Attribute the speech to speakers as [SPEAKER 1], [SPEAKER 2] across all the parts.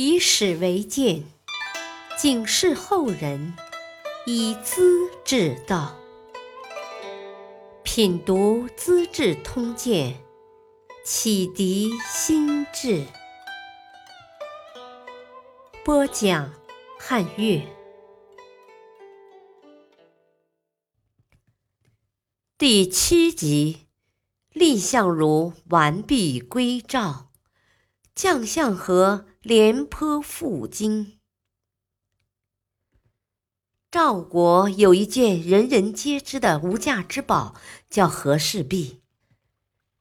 [SPEAKER 1] 以史为鉴，警示后人，以资治道。品读《资治通鉴》，启迪心智。播讲汉乐第七集：蔺相如完璧归赵，将相和廉颇赴京。赵国有一件人人皆知的无价之宝，叫和氏璧。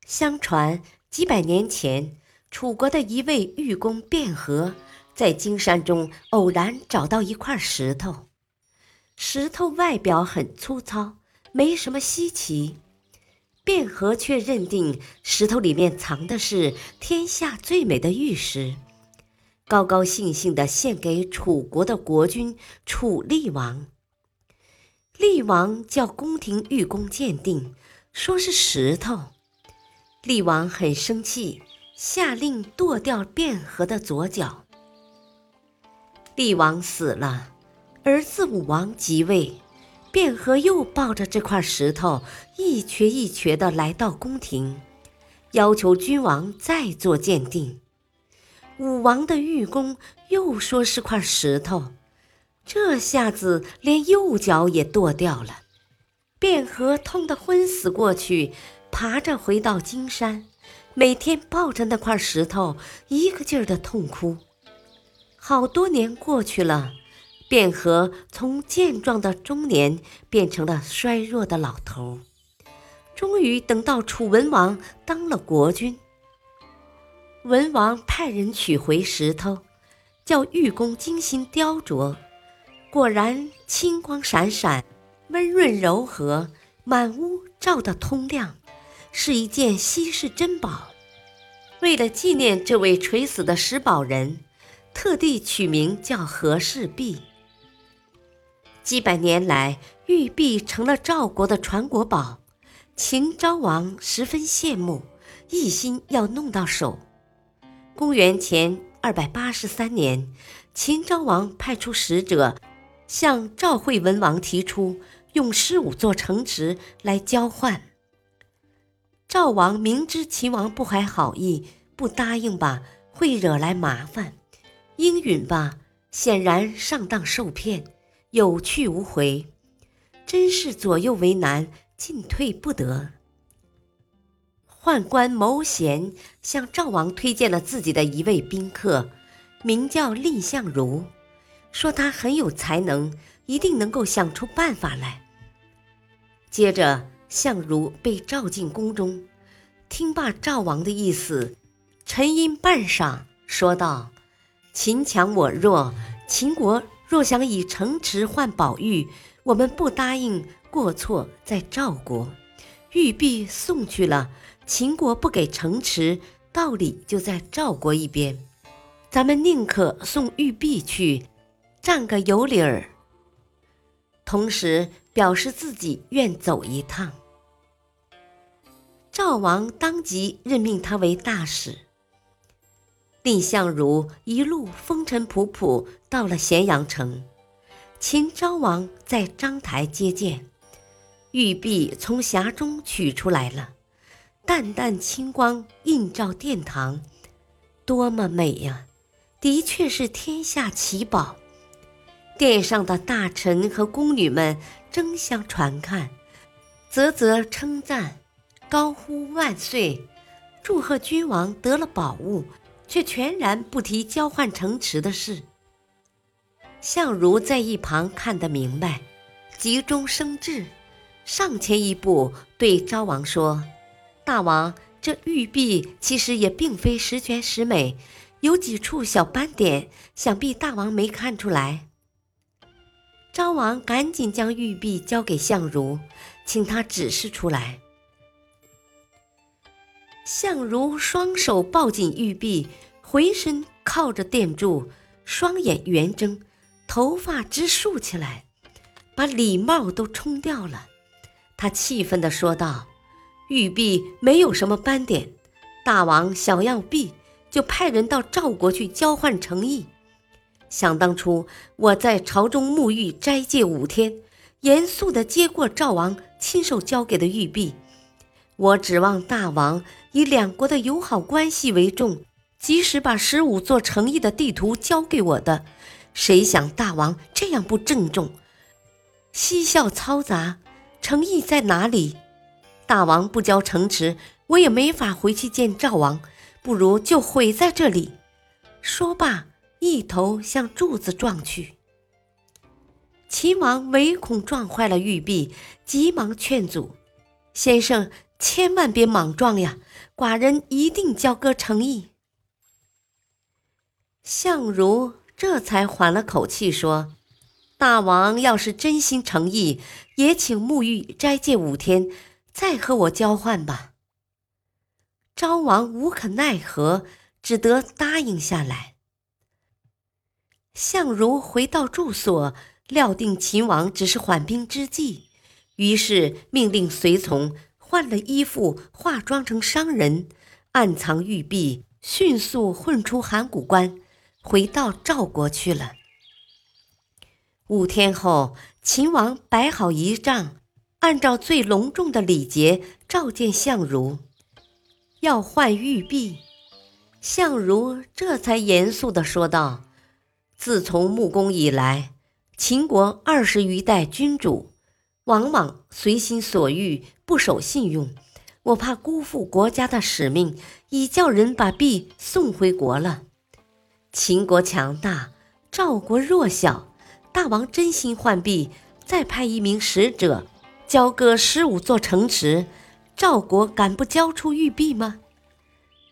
[SPEAKER 1] 相传几百年前，楚国的一位玉工卞和。在金山中偶然找到一块石头，石头外表很粗糙，没什么稀奇。卞和却认定石头里面藏的是天下最美的玉石，高高兴兴地献给楚国的国君楚厉王。厉王叫宫廷玉工鉴定，说是石头。厉王很生气，下令剁掉卞和的左脚。厉王死了，儿子武王即位，卞和又抱着这块石头一瘸一瘸地来到宫廷，要求君王再做鉴定。武王的玉工又说是块石头，这下子连右脚也剁掉了。卞和痛得昏死过去，爬着回到金山，每天抱着那块石头，一个劲儿地痛哭。好多年过去了，卞和从健壮的中年变成了衰弱的老头。终于等到楚文王当了国君，文王派人取回石头，叫玉工精心雕琢，果然青光闪闪，温润柔和，满屋照得通亮，是一件稀世珍宝。为了纪念这位垂死的石宝人。特地取名叫和氏璧。几百年来，玉璧成了赵国的传国宝，秦昭王十分羡慕，一心要弄到手。公元前二百八十三年，秦昭王派出使者，向赵惠文王提出用十五座城池来交换。赵王明知秦王不怀好意，不答应吧，会惹来麻烦。应允吧，显然上当受骗，有去无回，真是左右为难，进退不得。宦官牟贤向赵王推荐了自己的一位宾客，名叫蔺相如，说他很有才能，一定能够想出办法来。接着，相如被召进宫中，听罢赵王的意思，沉吟半晌，说道。秦强我弱，秦国若想以城池换宝玉，我们不答应，过错在赵国。玉璧送去了，秦国不给城池，道理就在赵国一边。咱们宁可送玉璧去，占个有理儿。同时表示自己愿走一趟。赵王当即任命他为大使。蔺相如一路风尘仆仆到了咸阳城，秦昭王在章台接见，玉璧从匣中取出来了，淡淡清光映照殿堂，多么美呀！的确是天下奇宝。殿上的大臣和宫女们争相传看，啧啧称赞，高呼万岁，祝贺君王得了宝物。却全然不提交换城池的事。相如在一旁看得明白，急中生智，上前一步对昭王说：“大王，这玉璧其实也并非十全十美，有几处小斑点，想必大王没看出来。”昭王赶紧将玉璧交给相如，请他指示出来。相如双手抱紧玉璧，回身靠着殿柱，双眼圆睁，头发直竖起来，把礼帽都冲掉了。他气愤地说道：“玉璧没有什么斑点，大王想要璧，就派人到赵国去交换诚意。想当初我在朝中沐浴斋戒五天，严肃地接过赵王亲手交给的玉璧。我指望大王以两国的友好关系为重，及时把十五座诚意的地图交给我的。谁想大王这样不郑重，嬉笑嘈杂，诚意在哪里？大王不交城池，我也没法回去见赵王，不如就毁在这里。说罢，一头向柱子撞去。秦王唯恐撞坏了玉璧，急忙劝阻：“先生，千万别莽撞呀！寡人一定交割诚意。”相如。这才缓了口气，说：“大王要是真心诚意，也请沐浴斋戒五天，再和我交换吧。”昭王无可奈何，只得答应下来。相如回到住所，料定秦王只是缓兵之计，于是命令随从换了衣服，化妆成商人，暗藏玉璧，迅速混出函谷关。回到赵国去了。五天后，秦王摆好仪仗，按照最隆重的礼节召见相如，要换玉璧。相如这才严肃地说道：“自从穆公以来，秦国二十余代君主，往往随心所欲，不守信用。我怕辜负国家的使命，已叫人把璧送回国了。”秦国强大，赵国弱小。大王真心换璧，再派一名使者交割十五座城池，赵国敢不交出玉璧吗？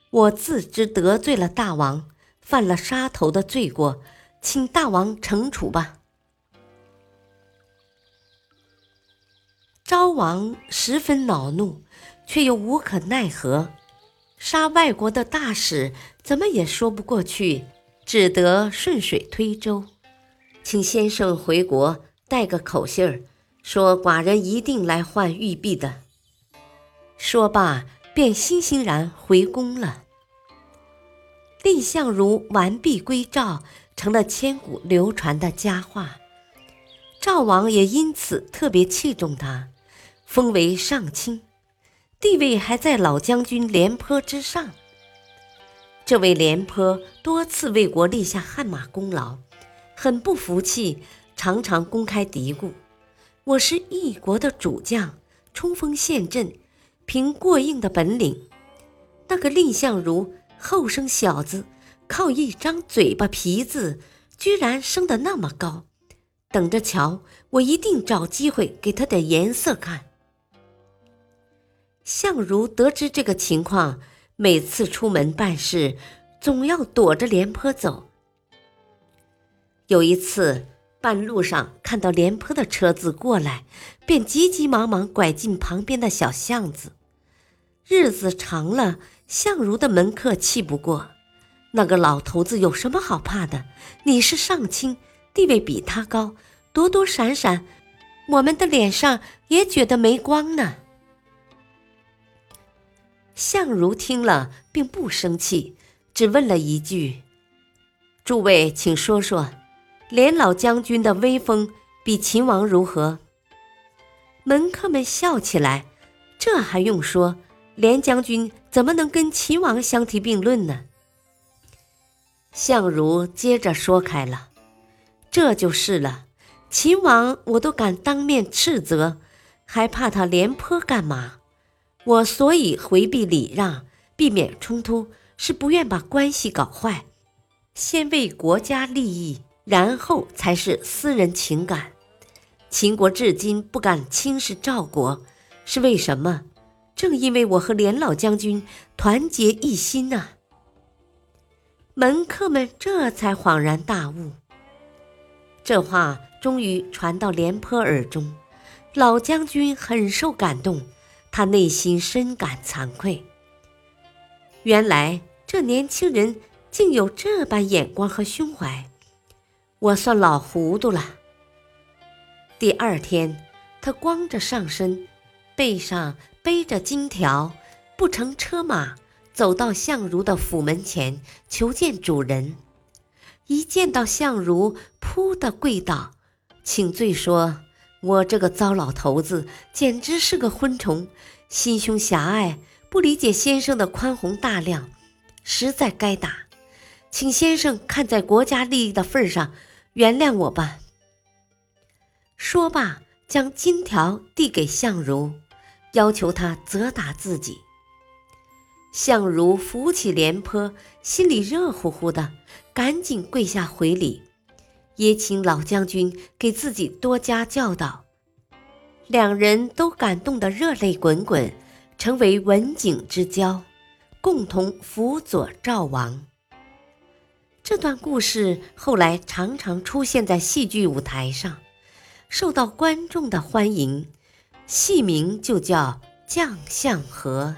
[SPEAKER 1] 我自知得罪了大王，犯了杀头的罪过，请大王惩处吧。昭王十分恼怒，却又无可奈何。杀外国的大使，怎么也说不过去。只得顺水推舟，请先生回国带个口信儿，说寡人一定来换玉璧的。说罢，便欣欣然回宫了。蔺相如完璧归赵，成了千古流传的佳话。赵王也因此特别器重他，封为上卿，地位还在老将军廉颇之上。这位廉颇多次为国立下汗马功劳，很不服气，常常公开嘀咕：“我是一国的主将，冲锋陷阵，凭过硬的本领。那个蔺相如后生小子，靠一张嘴巴皮子，居然升得那么高。等着瞧，我一定找机会给他点颜色看。”相如得知这个情况。每次出门办事，总要躲着廉颇走。有一次，半路上看到廉颇的车子过来，便急急忙忙拐进旁边的小巷子。日子长了，相如的门客气不过，那个老头子有什么好怕的？你是上卿，地位比他高，躲躲闪闪，我们的脸上也觉得没光呢。相如听了，并不生气，只问了一句：“诸位，请说说，连老将军的威风比秦王如何？”门客们笑起来。这还用说？连将军怎么能跟秦王相提并论呢？相如接着说开了：“这就是了，秦王我都敢当面斥责，还怕他廉颇干嘛？”我所以回避礼让，避免冲突，是不愿把关系搞坏，先为国家利益，然后才是私人情感。秦国至今不敢轻视赵国，是为什么？正因为我和连老将军团结一心呐。门客们这才恍然大悟。这话终于传到廉颇耳中，老将军很受感动。他内心深感惭愧。原来这年轻人竟有这般眼光和胸怀，我算老糊涂了。第二天，他光着上身，背上背着金条，不乘车马，走到相如的府门前求见主人。一见到相如，扑的跪倒，请罪说：“我这个糟老头子简直是个昏虫，心胸狭隘，不理解先生的宽宏大量，实在该打，请先生看在国家利益的份上，原谅我吧。”说罢，将金条递给相如，要求他责打自己。相如扶起廉颇，心里热乎乎的，赶紧跪下回礼，也请老将军给自己多加教导。两人都感动得热泪滚滚，成为文景之交，共同辅佐赵王。这段故事后来常常出现在戏剧舞台上，受到观众的欢迎，戏名就叫《将相和》。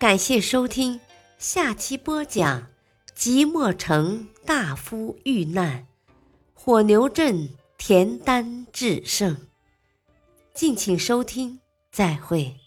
[SPEAKER 1] 感谢收听，下期播讲：即墨城大夫遇难，火牛阵田丹制胜。敬请收听，再会。